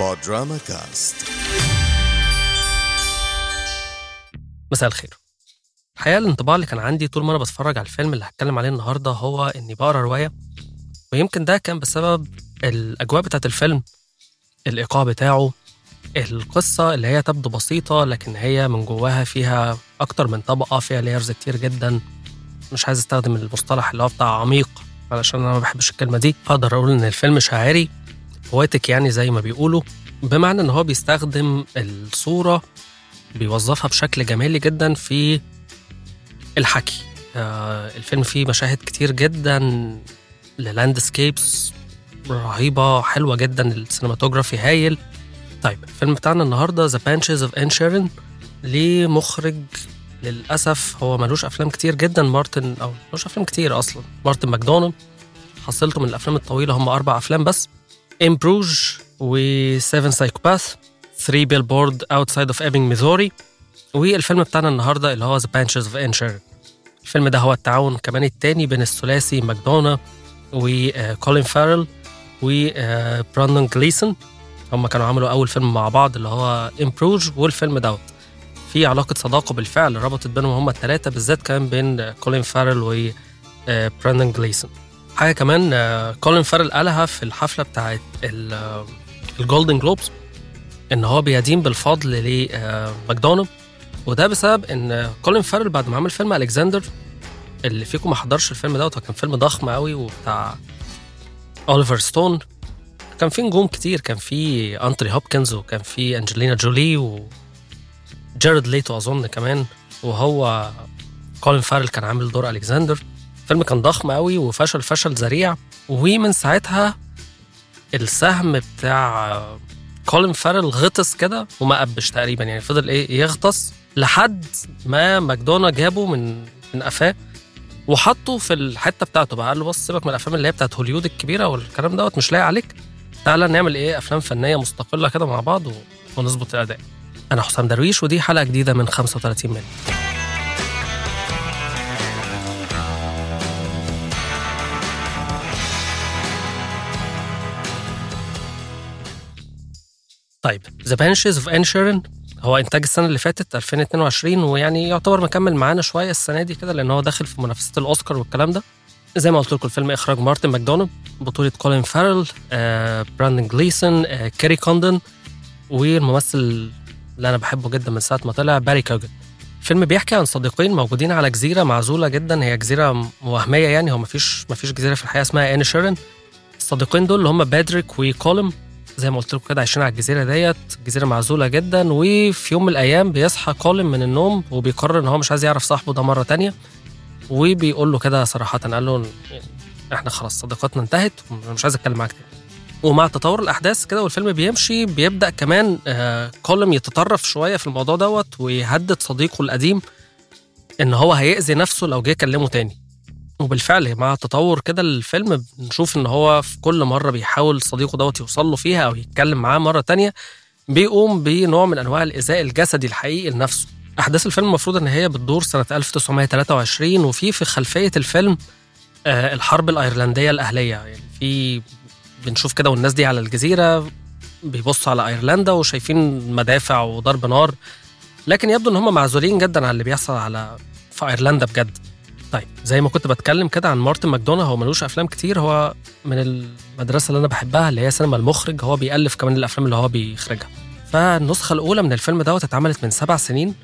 بودراما كاست مساء الخير. الحقيقة الانطباع اللي كان عندي طول ما أنا بتفرج على الفيلم اللي هتكلم عليه النهاردة هو إني بقرأ رواية ويمكن ده كان بسبب الأجواء بتاعت الفيلم الإيقاع بتاعه القصة اللي هي تبدو بسيطة لكن هي من جواها فيها أكتر من طبقة فيها لايرز كتير جدا. مش عايز أستخدم المصطلح اللي هو بتاع عميق علشان أنا ما بحبش الكلمة دي. أقدر أقول إن الفيلم شاعري poetic يعني زي ما بيقولوا بمعنى إن هو بيستخدم الصورة بيوظفها بشكل جمالي جدا في الحكي. آه، الفيلم فيه مشاهد كتير جدا ل landscapes رهيبة حلوة جدا ال cinematography هايل. طيب الفيلم بتاعنا النهاردة The Banshees of Inisherin ليه مخرج للأسف هو ملوش أفلام كتير جدا مارتن أو ملوش أفلام كتير أصلا مارتن ماكدونا. حصيلته من الأفلام الطويلة هم أربع أفلام بس. In Bruges و Seven Psychopaths 3 Billboards Outside of Ebbing Missouri والفيلم بتاعنا النهارده اللي هو The Banshees of Inisherin الفيلم ده هو التعاون كمان التاني بين الثلاثي ماكدونا وكولين فارل وبراندون جليسون هم كانوا عملوا أول فيلم مع بعض اللي هو In Bruges والفيلم دوت في علاقة صداقة بالفعل ربطت بينهم هم الثلاثه بالذات كان بين كولين فارل وبراندون جليسون حاجة كمان آه، كولين فارل قالها في الحفلة بتاعت ال Golden Globes إن هو بيدين بالفضل لماكدونا وده بسبب إن كولين فارل بعد ما عمل فيلم ألكسندر اللي فيكم ما حضرش الفيلم دوت كان فيلم ضخم قوي وبتاع أوليفر ستون كان في نجوم كتير. كان في أنتوني هوبكنز وكان في أنجلينا جولي وجاريد ليتو أظن كمان وهو كولين فارل كان عامل دور ألكسندر. الفيلم كان ضخم قوي وفشل فشل ذريع. ومن ساعتها السهم بتاع كولين فارل غطس كده وما قبش تقريبا يعني فضل إيه يغطس لحد ما ماكدونا جابه من من قفاه وحطه في الحتة بتاعته بقى. قال له بص سيبك من الأفلام اللي هي بتاعت هوليود الكبيرة والكلام دوت مش لايق عليك. تعالى نعمل إيه أفلام فنية مستقلة كده مع بعض ونظبط الأداء. أنا حسام درويش ودي حلقة جديدة من 35 ملي طيب The Banshees of Inisherin هو إنتاج السنة اللي فاتت 2022 ويعني يعتبر مكمل معانا شوية السنة دي كده لأن هو داخل في منافسة الأوسكار والكلام ده. زي ما قلت لكم الفيلم إخراج مارتن ماكدونا بطولة كولين فارل آه، براندن جليسون آه، كيري كوندن والممثل اللي أنا بحبه جدا من ساعة ما طلع باري كيوجان. الفيلم بيحكي عن صديقين موجودين على جزيرة معزولة جدا هي جزيرة وهمية يعني هو مفيش مفيش جزيرة في الحقيقة اسمها Inisherin الصديقين دول اللي هم بادريك وكولم زي ما قلت لكم كده عايشين على الجزيرة ديت جزيرة معزولة جدا وفي يوم من الأيام بيصحى كولم من النوم وبيقرر إن هو مش عايز يعرف صاحبه ده مرة تانية وبيقول له كده صراحة قال له إحنا خلاص صداقتنا انتهت ومش عايز أتكلم معاك تاني. ومع تطور الأحداث كده والفيلم بيمشي بيبدأ كمان آه كولم يتطرف شوية في الموضوع دوت ويهدد صديقه القديم إن هو هيأذي نفسه لو جه يكلمه تاني. وبالفعل مع تطور كده الفيلم بنشوف إن هو في كل مرة بيحاول صديقه دوت يوصل له فيها أو يتكلم معاه مرة تانية بيقوم بنوع من أنواع الايذاء الجسدي الحقيقي لنفسه. أحداث الفيلم المفروض إن هي بتدور سنة 1923 وفي في خلفية الفيلم آه الحرب الأيرلندية الأهلية. يعني في بنشوف كده والناس دي على الجزيرة بيبصوا على أيرلندا وشايفين مدافع وضرب نار. لكن يبدو إن هم معزولين جدا عن اللي بيحصل على في أيرلندا بجد. طيب زي ما كنت بتكلم كده عن مارتن ماكدونا هو ملوش أفلام كتير هو من المدرسة اللي أنا بحبها اللي هي سينما المخرج هو بيألف كمان الأفلام اللي هو بيخرجها. فالنسخة الأولى من الفيلم دوت اتعملت من سبع سنين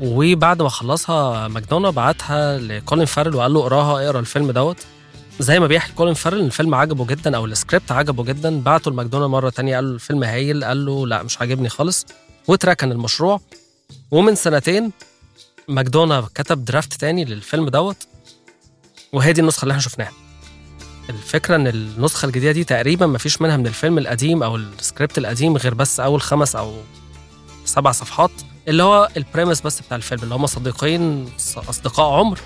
وبعد ما خلصها ماكدونا بعتها لكولين فارل وقال له اقراها اقرا الفيلم دوت. زي ما بيحكي كولين فارل الفيلم عجبه جدا أو السكريبت عجبه جدا بعته لماكدونا مرة تانية قال له الفيلم هايل قال له لا مش عاجبني خالص واتركن المشروع. ومن سنتين ماكدونا كتب draft تاني للفيلم دوت وهي دي النسخة اللي إحنا شفناها. الفكرة إن النسخة الجديدة دي تقريبا ما فيش منها من الفيلم القديم أو السكريبت القديم غير بس أول خمس أو سبع صفحات اللي هو ال premise بس بتاع الفيلم اللي هم صديقين أصدقاء عمر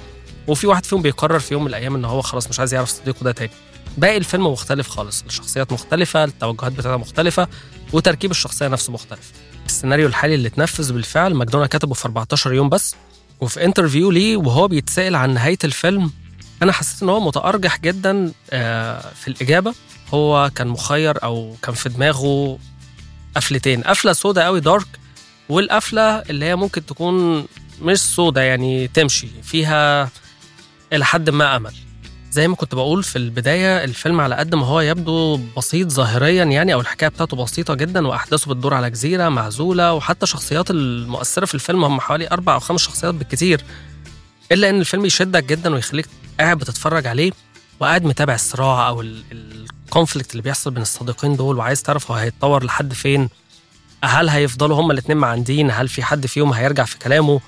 وفي واحد فيهم بيقرر في يوم من الأيام إن هو خلاص مش عايز يعرف صديقه ده تاني. باقي الفيلم مختلف خالص الشخصيات مختلفة التوجهات بتاعتها مختلفة وتركيب الشخصية نفسه مختلف. السيناريو الحالي اللي اتنفذ بالفعل ماكدونا كتبه في 14 يوم بس وفي interview ليه وهو بيتسأل عن نهاية الفيلم أنا حسيت إن هو متأرجح جدا آه، في الإجابة. هو كان مخير أو كان في دماغه قفلتين قفلة سودا قوي دارك والقفلة اللي هي ممكن تكون مش سودا يعني تمشي فيها إلى حد ما أمل. زي ما كنت بقول في البداية الفيلم على قد ما هو يبدو بسيط ظاهريا يعني أو الحكاية بتاعته بسيطة جدا وأحداثه بتدور على جزيرة معزولة وحتى الشخصيات المؤثرة في الفيلم هم حوالي أربع أو خمس شخصيات بالكتير إلا إن الفيلم يشدك جدا ويخليك قاعد بتتفرج عليه وقاعد متابع الصراع أو ال conflict اللي بيحصل بين الصديقين دول وعايز تعرف هو هيتطور لحد فين هل هيفضلوا هما الاتنين معندين هل في حد فيهم هيرجع في كلامه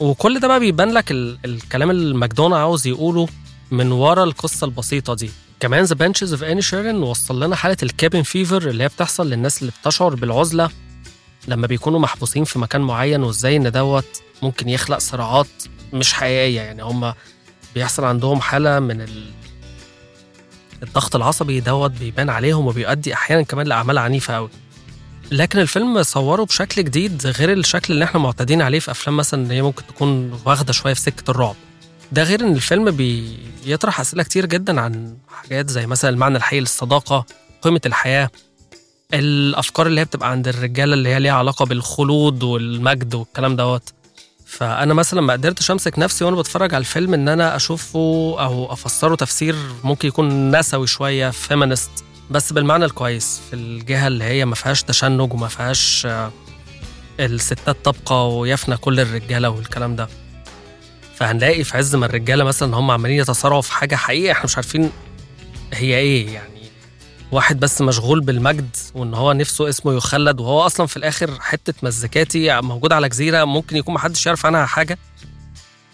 وكل ده بقى بيبان لك ال- الكلام اللي ماكدونا عاوز يقوله من ورا القصة البسيطة دي. كمان The Banshees of Inisherin وصل لنا حالة ال cabin fever اللي هي بتحصل للناس اللي بتشعر بالعزلة لما بيكونوا محبوسين في مكان معين وازاي إن دوت ممكن يخلق صراعات مش حقيقية. يعني هم بيحصل عندهم حالة من ال... الضغط العصبي دوت بيبان عليهم وبيؤدي أحيانا كمان لأعمال عنيفة قوي لكن الفيلم صوره بشكل جديد غير الشكل اللي إحنا معتادين عليه في أفلام مثلا اللي هي ممكن تكون واخدة شوية في سكة الرعب. ده غير إن الفيلم بيطرح أسئلة كتير جدا عن حاجات زي مثلا المعنى الحقيقي للصداقة قيمة الحياة الأفكار اللي هي بتبقى عند الرجالة اللي هي ليها علاقة بالخلود والمجد والكلام دوت. فأنا مثلا ما قدرتش أمسك نفسي وأنا بتفرج على الفيلم إن أنا أشوفه أو أفسره تفسير ممكن يكون نسوي شوية feminist بس بالمعنى الكويس في الجهة اللي هي ما فيهاش تشنج وما فيهاش آه، الستات تبقى ويفنى كل الرجالة والكلام ده. فهنلاقي في عز ما الرجالة مثلا هم عمالين يتصارعوا في حاجة حقيقه إحنا مش عارفين هي إيه يعني. واحد بس مشغول بالمجد وإن هو نفسه اسمه يخلد وهو أصلا في الآخر حتة مزيكاتي موجود على جزيرة ممكن يكون محدش يعرف عنها حاجة.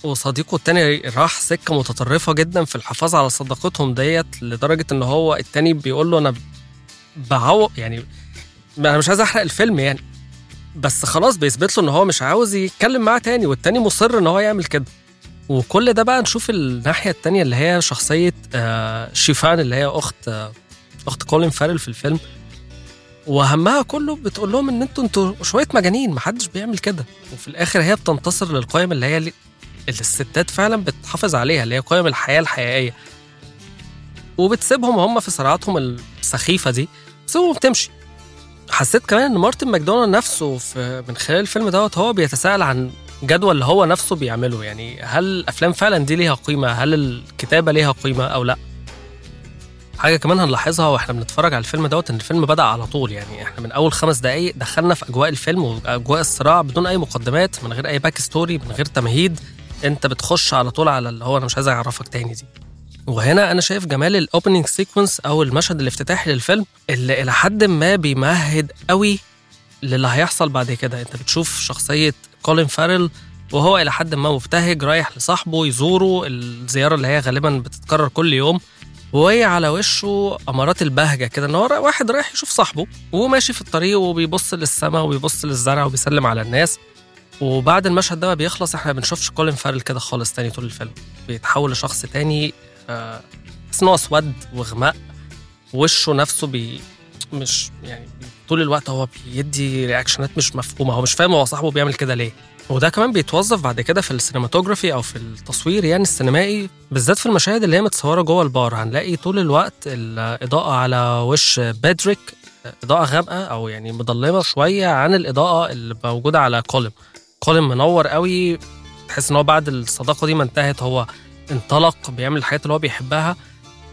وصديقه التاني راح سكة متطرفة جدا في الحفاظ على صداقتهم ديت لدرجة إن هو التاني بيقول له أنا بعوق يعني أنا مش عايز أحرق الفيلم يعني بس خلاص بيثبت له إن هو مش عاوز يتكلم معاه تاني والتاني مصر إن هو يعمل كده. وكل ده بقى نشوف الناحية التانية اللي هي شخصية آه، شيفان اللي هي أخت آه، أخت كولين فارل في الفيلم. وهمها كله بتقول لهم إن أنتوا أنتوا شوية مجانين محدش بيعمل كده. وفي الآخر هي بتنتصر للقيم اللي هي الستات فعلا بتحافظ عليها اللي هي قيم الحياة الحقيقية. وبتسيبهم هم في صراعاتهم السخيفة دي بتسيبهم وبتمشي. حسيت كمان إن مارتن ماكدونا نفسه في من خلال الفيلم دوت هو بيتساءل عن جدوى اللي هو نفسه بيعمله. يعني هل الأفلام فعلا دي ليها قيمة؟ هل الكتابة ليها قيمة أو لأ؟ حاجة كمان هنلاحظها وإحنا بنتفرج على الفيلم دوت إن الفيلم بدأ على طول. يعني إحنا من أول خمس دقائق دخلنا في أجواء الفيلم وأجواء الصراع بدون أي مقدمات من غير أي back story من غير تمهيد. انت بتخش على طول على اللي هو أنا مش عايز اعرفك تاني دي. وهنا أنا شايف جمال ال opening sequence أو المشهد الافتتاحي للفيلم اللي إلى حد ما بيمهد قوي للي هيحصل بعد كده. انت بتشوف شخصية كولين فارل وهو إلى حد ما مبتهج رايح لصاحبه يزوره الزيارة اللي هي غالبا بتتكرر كل يوم. وهي على وشه امارات البهجة كده إن هو واحد رايح يشوف صاحبه وهو ماشي في الطريق وبيبص للسماء وبيبص للزرع وبيسلم على الناس. وبعد المشهد ده بيخلص إحنا ما بنشوفش كولين فارل كده خالص تاني طول الفيلم. بيتحول لشخص تاني آه، ان هو أسود وغماء وشه نفسه بي مش يعني طول الوقت هو بيدي رياكشنات مش مفهومة. هو مش فاهم هو صاحبه بيعمل كده ليه. وده كمان بيتوظف بعد كده في ال cinematography أو في التصوير يعني السينمائي بالذات في المشاهد اللي هي متصورة جوه البار. هنلاقي طول الوقت الإضاءة على وش بادريك إضاءة غامقة أو يعني مظلمة شوية عن الإضاءة اللي موجودة على كولم كولم منور قوي تحس إن هو بعد الصداقة دي ما انتهت هو انطلق بيعمل الحاجات اللي هو بيحبها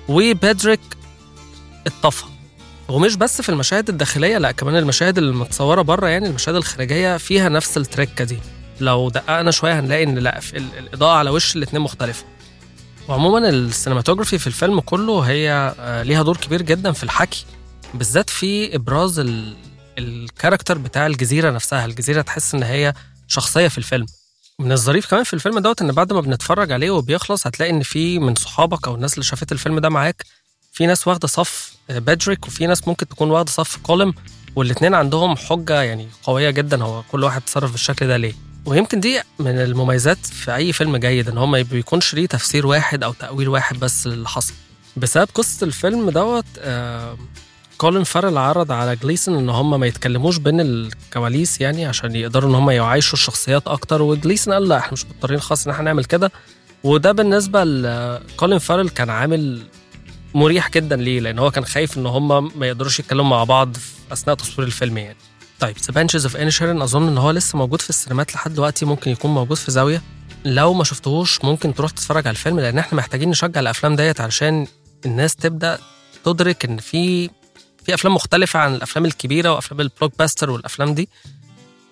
وبادريك اتطفى. ومش بس في المشاهد الداخلية لا كمان المشاهد المتصورة بره يعني المشاهد الخارجية فيها نفس التركة دي. لو دققنا شوية هنلاقي إن لا الإضاءة على وش الاتنين مختلفة. وعموما السينماتوجرافي في الفيلم كله هي آه، ليها دور كبير جدا في الحكي بالذات في إبراز ال- ال character بتاع الجزيرة نفسها. الجزيرة تحس إن هي شخصية في الفيلم. من الظريف كمان في الفيلم دوت إن بعد ما بنتفرج عليه وبيخلص هتلاقي إن في من صحابك أو الناس اللي شافت الفيلم ده معاك في ناس واخدة صف بادريك وفي ناس ممكن تكون واخدة صف كولم والاتنين عندهم حجة يعني قوية جدا هو كل واحد تصرف بالشكل ده ليه. ويمكن دي من المميزات في أي فيلم جيد إن هو ما بيكونش ليه تفسير واحد أو تأويل واحد بس للي حصل. بسبب قصة الفيلم دوت آه كولين فارل عرض على جليسون إن هم ما يتكلموش بين الكواليس يعني عشان يقدروا إن هم يعيشوا الشخصيات أكتر وجليسون قال لا إحنا مش مضطرين خالص إن إحنا نعمل كده. وده بالنسبة لكولين فارل كان عامل مريح جدا ليه لأن هو كان خايف إن هم ما يقدروش يتكلموا مع بعض أثناء تصوير الفيلم يعني. طيب The of Inisherin أظن إن هو لسه موجود في السينمات لحد دلوقتي ممكن يكون موجود في زاوية. لو ما شفتهوش ممكن تروح تتفرج على الفيلم لأن إحنا محتاجين نشجع الأفلام ديت علشان الناس تبدأ تدرك إن في في أفلام مختلفة عن الأفلام الكبيرة وأفلام ال blockbuster والأفلام دي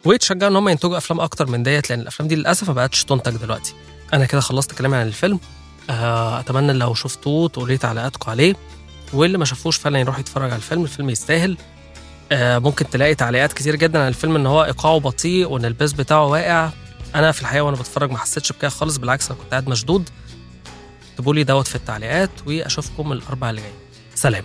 ويتشجعوا إن هم ينتجوا أفلام أكتر من ديت لأن الأفلام دي للأسف ما بقتش تنتج دلوقتي. أنا كده خلصت كلامي عن الفيلم. آه، أتمنى لو شفتوه تقولوا لي تعليقاتكم عليه واللي ما شافوش فعلا يروح يتفرج على الفيلم. الفيلم يستاهل. آه، ممكن تلاقي تعليقات كتير جدا عن الفيلم إن هو إيقاعه بطيء وإن ال pace بتاعه واقع. أنا في الحقيقة وأنا بتفرج ما حسيتش بكده خالص بالعكس أنا كنت قاعد مشدود. اكتبوا لي دوت في التعليقات وأشوفكم الاربع اللي جاي. سلام.